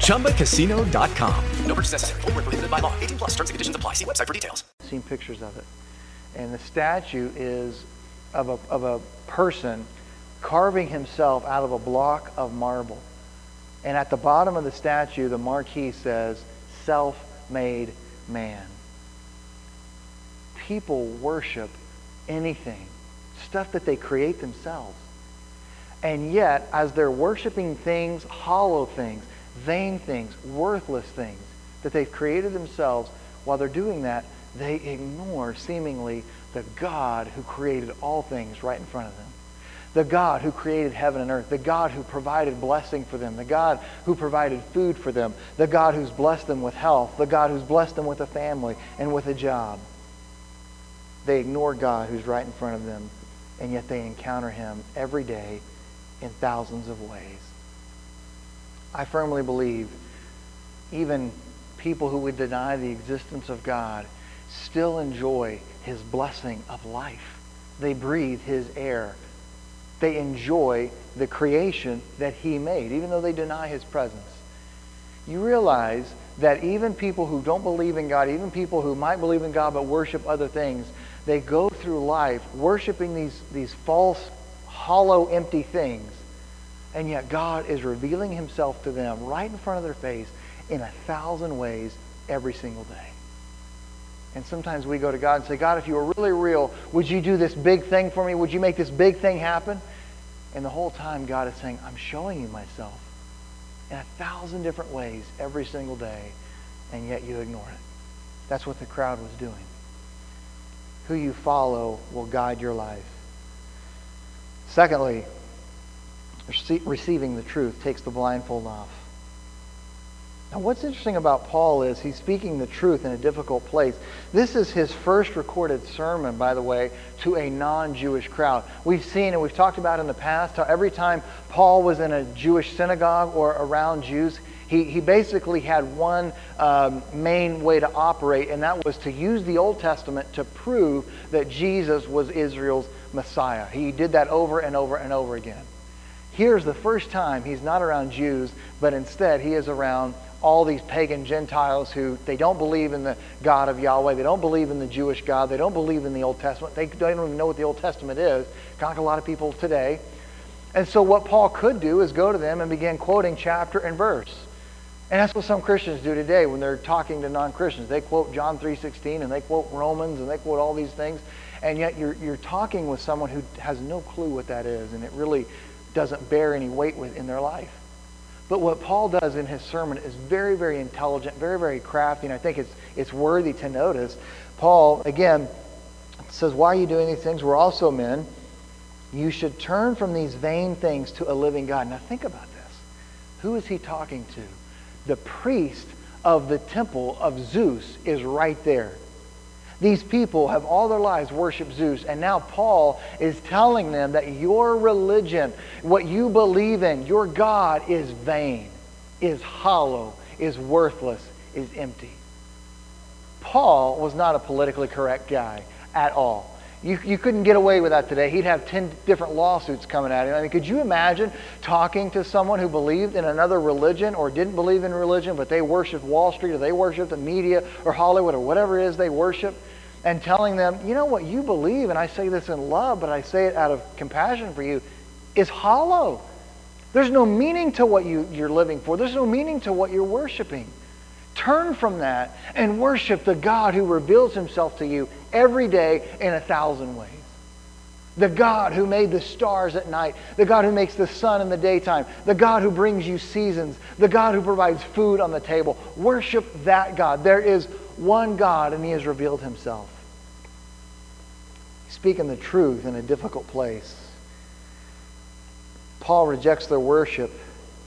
ChumbaCasino.com. No purchase necessary. Full prohibited by law. 18 plus terms and conditions apply. See website for details. Seen pictures of it. And the statue is of a, of a person carving himself out of a block of marble. And at the bottom of the statue, the marquee says, self made man people worship anything, stuff that they create themselves. And yet, as they're worshiping things, hollow things, vain things, worthless things that they've created themselves, while they're doing that, they ignore seemingly the God who created all things right in front of them. The God who created heaven and earth, the God who provided blessing for them, the God who provided food for them, the God who's blessed them with health, the God who's blessed them with a family and with a job. They ignore God who's right in front of them, and yet they encounter him every day in thousands of ways. I firmly believe even people who would deny the existence of God still enjoy his blessing of life. They breathe his air. They enjoy the creation that he made, even though they deny his presence. You realize that even people who don't believe in God, even people who might believe in God but worship other things, they go through life worshiping these, these false, hollow, empty things. And yet God is revealing himself to them right in front of their face in a thousand ways every single day. And sometimes we go to God and say, God, if you were really real, would you do this big thing for me? Would you make this big thing happen? And the whole time God is saying, I'm showing you myself in a thousand different ways every single day, and yet you ignore it. That's what the crowd was doing who you follow will guide your life. Secondly, receiving the truth takes the blindfold off. Now, what's interesting about Paul is he's speaking the truth in a difficult place. This is his first recorded sermon, by the way, to a non Jewish crowd. We've seen and we've talked about in the past how every time Paul was in a Jewish synagogue or around Jews, he, he basically had one um, main way to operate, and that was to use the Old Testament to prove that Jesus was Israel's Messiah. He did that over and over and over again. Here's the first time he's not around Jews, but instead he is around all these pagan Gentiles who they don't believe in the God of Yahweh. They don't believe in the Jewish God. They don't believe in the Old Testament. They don't even know what the Old Testament is. Kind of like a lot of people today. And so what Paul could do is go to them and begin quoting chapter and verse. And that's what some Christians do today when they're talking to non-Christians. They quote John 3.16 and they quote Romans and they quote all these things. And yet you're, you're talking with someone who has no clue what that is and it really doesn't bear any weight with, in their life. But what Paul does in his sermon is very, very intelligent, very, very crafty, and I think it's, it's worthy to notice. Paul, again, says, Why are you doing these things? We're also men. You should turn from these vain things to a living God. Now think about this. Who is he talking to? The priest of the temple of Zeus is right there. These people have all their lives worshiped Zeus, and now Paul is telling them that your religion, what you believe in, your God is vain, is hollow, is worthless, is empty. Paul was not a politically correct guy at all. You, you couldn't get away with that today. He'd have 10 different lawsuits coming at him. I mean, could you imagine talking to someone who believed in another religion or didn't believe in religion, but they worshiped Wall Street or they worshiped the media or Hollywood or whatever it is they worship, and telling them, you know what you believe, and I say this in love, but I say it out of compassion for you, is hollow. There's no meaning to what you, you're living for, there's no meaning to what you're worshiping. Turn from that and worship the God who reveals himself to you every day in a thousand ways. The God who made the stars at night, the God who makes the sun in the daytime, the God who brings you seasons, the God who provides food on the table. Worship that God. There is one God, and He has revealed Himself. Speaking the truth in a difficult place. Paul rejects their worship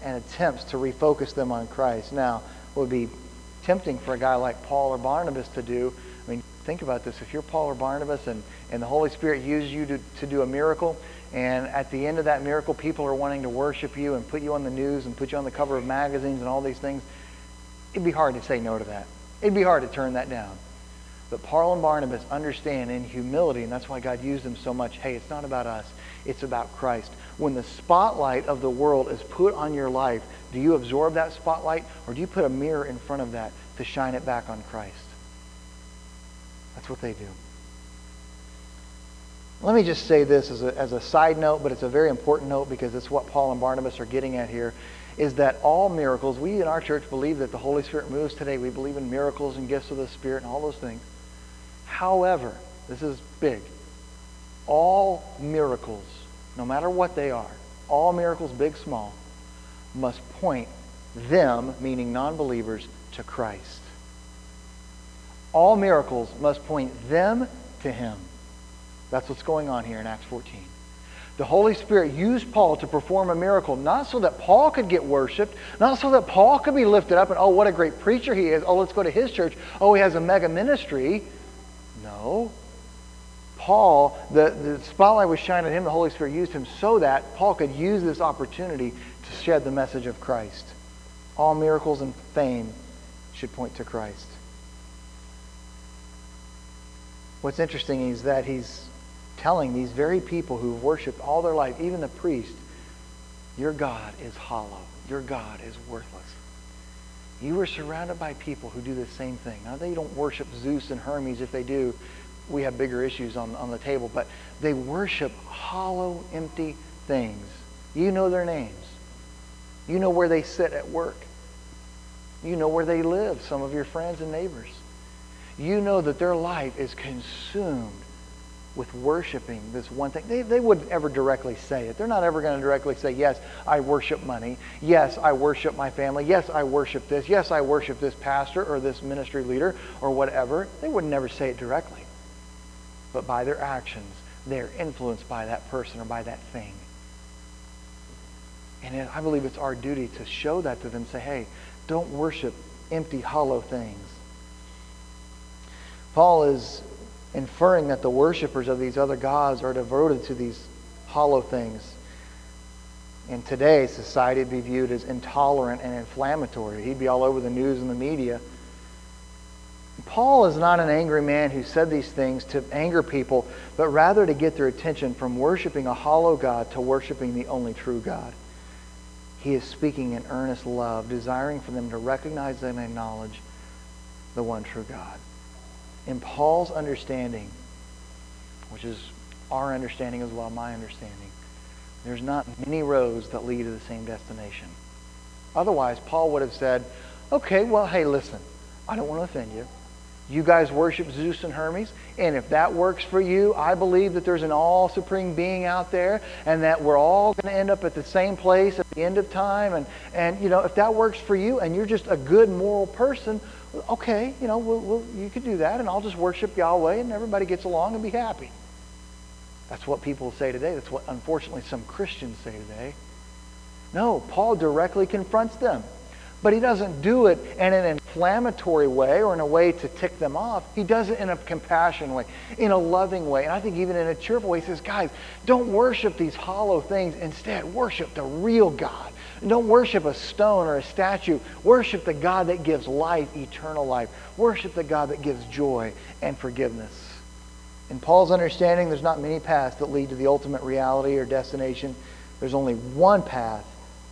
and attempts to refocus them on Christ. Now, would be tempting for a guy like Paul or Barnabas to do. I mean, think about this. If you're Paul or Barnabas and, and the Holy Spirit uses you to, to do a miracle, and at the end of that miracle, people are wanting to worship you and put you on the news and put you on the cover of magazines and all these things, it'd be hard to say no to that. It'd be hard to turn that down. But Paul and Barnabas understand in humility, and that's why God used them so much. Hey, it's not about us, it's about Christ. When the spotlight of the world is put on your life, do you absorb that spotlight or do you put a mirror in front of that to shine it back on Christ? That's what they do. Let me just say this as a, as a side note, but it's a very important note because it's what Paul and Barnabas are getting at here is that all miracles, we in our church believe that the Holy Spirit moves today. We believe in miracles and gifts of the Spirit and all those things. However, this is big. All miracles, no matter what they are, all miracles, big, small, must point them, meaning non believers, to Christ. All miracles must point them to Him. That's what's going on here in Acts 14. The Holy Spirit used Paul to perform a miracle, not so that Paul could get worshiped, not so that Paul could be lifted up and, oh, what a great preacher he is. Oh, let's go to his church. Oh, he has a mega ministry. No. Paul, the, the spotlight was shining on him. The Holy Spirit used him so that Paul could use this opportunity to shed the message of Christ. All miracles and fame should point to Christ. What's interesting is that he's telling these very people who've worshiped all their life, even the priest, your God is hollow. Your God is worthless. You were surrounded by people who do the same thing. Now, they don't worship Zeus and Hermes. If they do, we have bigger issues on, on the table. But they worship hollow, empty things. You know their names. You know where they sit at work. You know where they live, some of your friends and neighbors. You know that their life is consumed with worshiping this one thing. They, they wouldn't ever directly say it. They're not ever going to directly say, Yes, I worship money. Yes, I worship my family. Yes, I worship this. Yes, I worship this pastor or this ministry leader or whatever. They would never say it directly. But by their actions, they're influenced by that person or by that thing. And I believe it's our duty to show that to them. Say, hey, don't worship empty, hollow things. Paul is inferring that the worshippers of these other gods are devoted to these hollow things. In today's society, it'd be viewed as intolerant and inflammatory. He'd be all over the news and the media. Paul is not an angry man who said these things to anger people, but rather to get their attention from worshiping a hollow God to worshiping the only true God. He is speaking in earnest love, desiring for them to recognize and acknowledge the one true God in Paul's understanding, which is our understanding as well, my understanding, there's not many roads that lead to the same destination. Otherwise, Paul would have said, okay, well, hey, listen, I don't want to offend you. You guys worship Zeus and Hermes, and if that works for you, I believe that there's an all supreme being out there, and that we're all going to end up at the same place at the end of time. And, and you know, if that works for you, and you're just a good moral person, okay, you know, we'll, we'll, you could do that, and I'll just worship Yahweh, and everybody gets along and be happy. That's what people say today. That's what, unfortunately, some Christians say today. No, Paul directly confronts them. But he doesn't do it in an inflammatory way or in a way to tick them off. He does it in a compassionate way, in a loving way. And I think even in a cheerful way, he says, guys, don't worship these hollow things. Instead, worship the real God don't worship a stone or a statue. Worship the God that gives life, eternal life. Worship the God that gives joy and forgiveness. In Paul's understanding, there's not many paths that lead to the ultimate reality or destination. There's only one path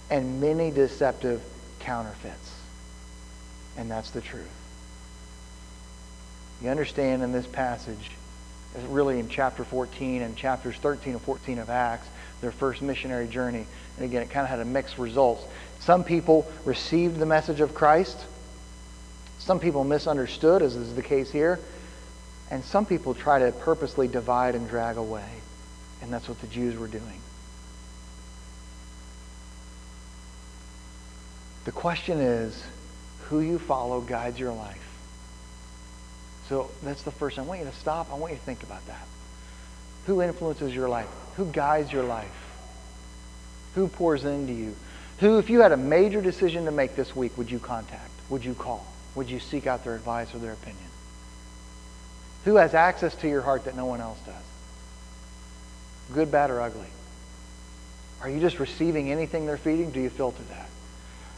and many deceptive counterfeits. And that's the truth. You understand in this passage, really in chapter 14 and chapters 13 and 14 of Acts, their first missionary journey. And again, it kind of had a mixed results. Some people received the message of Christ. Some people misunderstood, as is the case here. And some people try to purposely divide and drag away. And that's what the Jews were doing. The question is, who you follow guides your life. So that's the first. I want you to stop. I want you to think about that. Who influences your life? Who guides your life? Who pours into you? Who, if you had a major decision to make this week, would you contact? Would you call? Would you seek out their advice or their opinion? Who has access to your heart that no one else does? Good, bad, or ugly? Are you just receiving anything they're feeding? Do you filter that?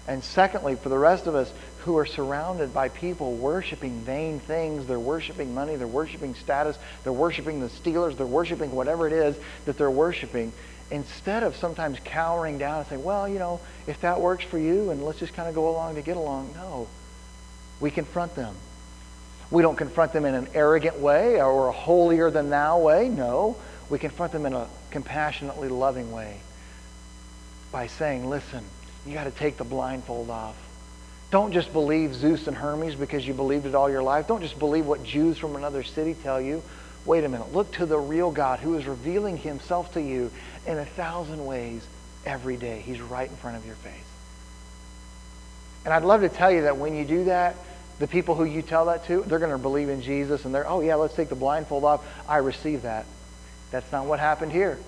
And secondly, for the rest of us who are surrounded by people worshiping vain things, they're worshiping money, they're worshiping status, they're worshiping the Steelers, they're worshiping whatever it is that they're worshiping, instead of sometimes cowering down and saying, well, you know, if that works for you and let's just kind of go along to get along, no. We confront them. We don't confront them in an arrogant way or a holier than thou way. No. We confront them in a compassionately loving way by saying, listen, you got to take the blindfold off. Don't just believe Zeus and Hermes because you believed it all your life. Don't just believe what Jews from another city tell you. Wait a minute. Look to the real God who is revealing himself to you in a thousand ways every day. He's right in front of your face. And I'd love to tell you that when you do that, the people who you tell that to, they're going to believe in Jesus and they're, oh, yeah, let's take the blindfold off. I receive that. That's not what happened here.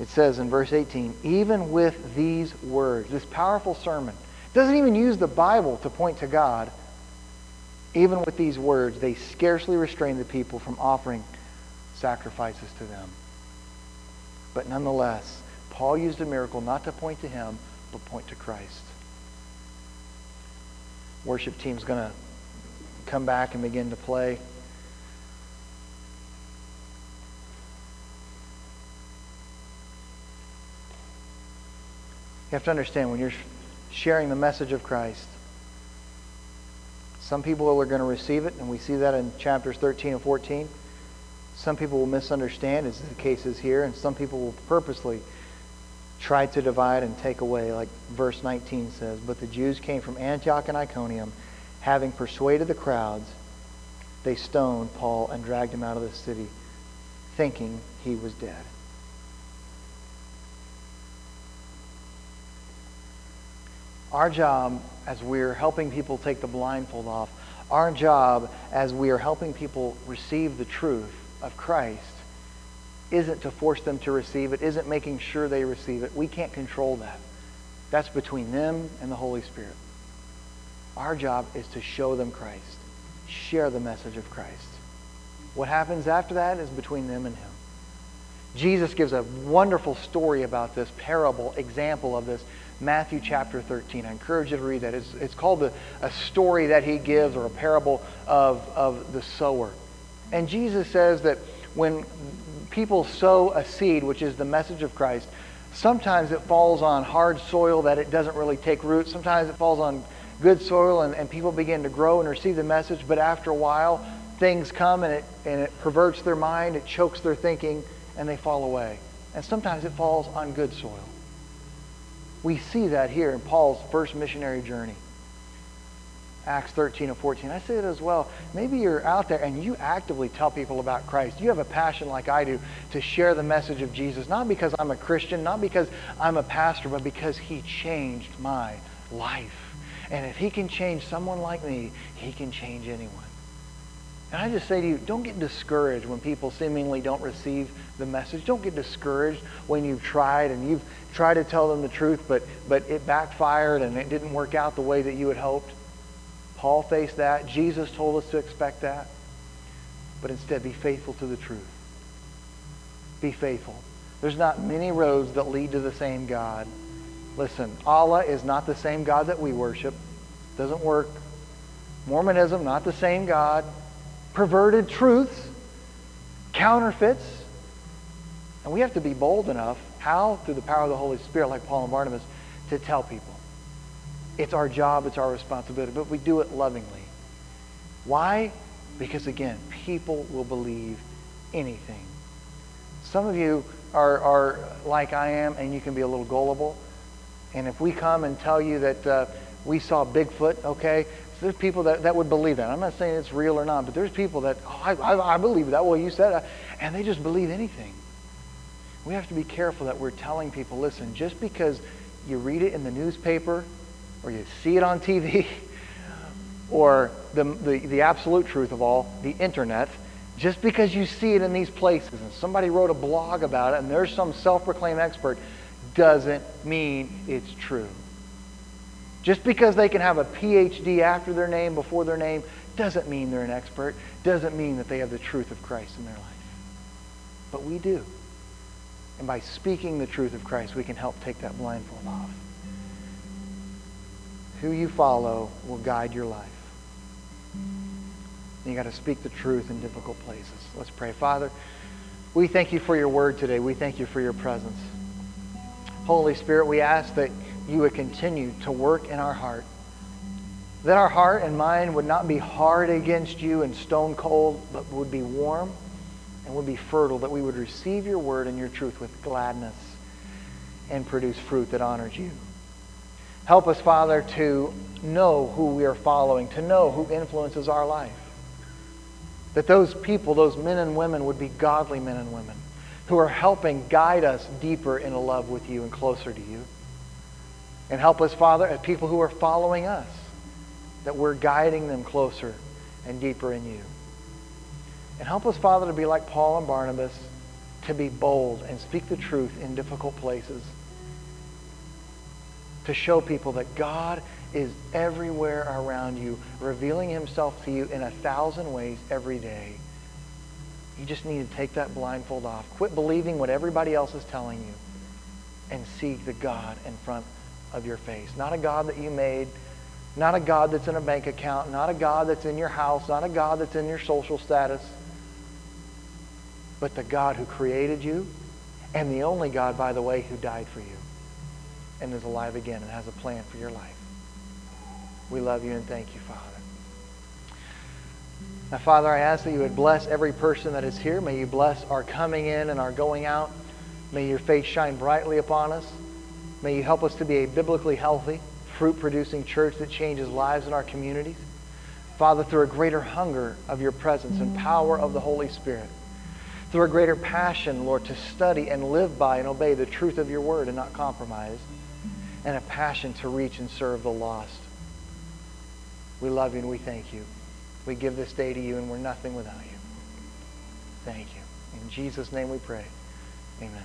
It says in verse 18, even with these words, this powerful sermon, doesn't even use the Bible to point to God. Even with these words, they scarcely restrain the people from offering sacrifices to them. But nonetheless, Paul used a miracle not to point to him, but point to Christ. Worship team's going to come back and begin to play. You have to understand when you're sharing the message of Christ, some people are going to receive it, and we see that in chapters 13 and 14. Some people will misunderstand, as the case is here, and some people will purposely try to divide and take away, like verse 19 says. But the Jews came from Antioch and Iconium, having persuaded the crowds, they stoned Paul and dragged him out of the city, thinking he was dead. Our job as we're helping people take the blindfold off, our job as we are helping people receive the truth of Christ isn't to force them to receive it, isn't making sure they receive it. We can't control that. That's between them and the Holy Spirit. Our job is to show them Christ, share the message of Christ. What happens after that is between them and Him. Jesus gives a wonderful story about this parable, example of this Matthew chapter 13. I encourage you to read that. It's, it's called a story that he gives or a parable of, of the sower. And Jesus says that when people sow a seed, which is the message of Christ, sometimes it falls on hard soil that it doesn't really take root. Sometimes it falls on good soil and, and people begin to grow and receive the message. But after a while, things come and it, and it perverts their mind, it chokes their thinking, and they fall away. And sometimes it falls on good soil. We see that here in Paul's first missionary journey. Acts 13 and 14. I say it as well. Maybe you're out there and you actively tell people about Christ. You have a passion like I do to share the message of Jesus, not because I'm a Christian, not because I'm a pastor, but because he changed my life. And if he can change someone like me, he can change anyone. And I just say to you, don't get discouraged when people seemingly don't receive the message. Don't get discouraged when you've tried and you've tried to tell them the truth, but, but it backfired and it didn't work out the way that you had hoped. Paul faced that. Jesus told us to expect that. But instead, be faithful to the truth. Be faithful. There's not many roads that lead to the same God. Listen, Allah is not the same God that we worship. Doesn't work. Mormonism, not the same God perverted truths, counterfeits. And we have to be bold enough, how? Through the power of the Holy Spirit, like Paul and Barnabas, to tell people. It's our job, it's our responsibility, but we do it lovingly. Why? Because again, people will believe anything. Some of you are, are like I am, and you can be a little gullible. And if we come and tell you that uh, we saw Bigfoot, okay, there's people that, that would believe that. I'm not saying it's real or not, but there's people that, oh, I, I, I believe that. Well, you said. And they just believe anything. We have to be careful that we're telling people, listen, just because you read it in the newspaper or you see it on TV or the, the, the absolute truth of all, the internet, just because you see it in these places and somebody wrote a blog about it and there's some self-proclaimed expert doesn't mean it's true. Just because they can have a PhD after their name, before their name, doesn't mean they're an expert, doesn't mean that they have the truth of Christ in their life. But we do. And by speaking the truth of Christ, we can help take that blindfold off. Who you follow will guide your life. And you got to speak the truth in difficult places. Let's pray. Father, we thank you for your word today. We thank you for your presence. Holy Spirit, we ask that you would continue to work in our heart. That our heart and mind would not be hard against you and stone cold, but would be warm and would be fertile, that we would receive your word and your truth with gladness and produce fruit that honors you. Help us, Father, to know who we are following, to know who influences our life. That those people, those men and women, would be godly men and women who are helping guide us deeper into love with you and closer to you. And help us, Father, as people who are following us, that we're guiding them closer and deeper in you. And help us, Father, to be like Paul and Barnabas, to be bold and speak the truth in difficult places. To show people that God is everywhere around you, revealing himself to you in a thousand ways every day. You just need to take that blindfold off. Quit believing what everybody else is telling you and seek the God in front of your face. Not a God that you made, not a God that's in a bank account, not a God that's in your house, not a God that's in your social status, but the God who created you and the only God, by the way, who died for you and is alive again and has a plan for your life. We love you and thank you, Father. Now, Father, I ask that you would bless every person that is here. May you bless our coming in and our going out. May your face shine brightly upon us. May you help us to be a biblically healthy, fruit-producing church that changes lives in our communities. Father, through a greater hunger of your presence and power of the Holy Spirit, through a greater passion, Lord, to study and live by and obey the truth of your word and not compromise, and a passion to reach and serve the lost. We love you and we thank you. We give this day to you and we're nothing without you. Thank you. In Jesus' name we pray. Amen.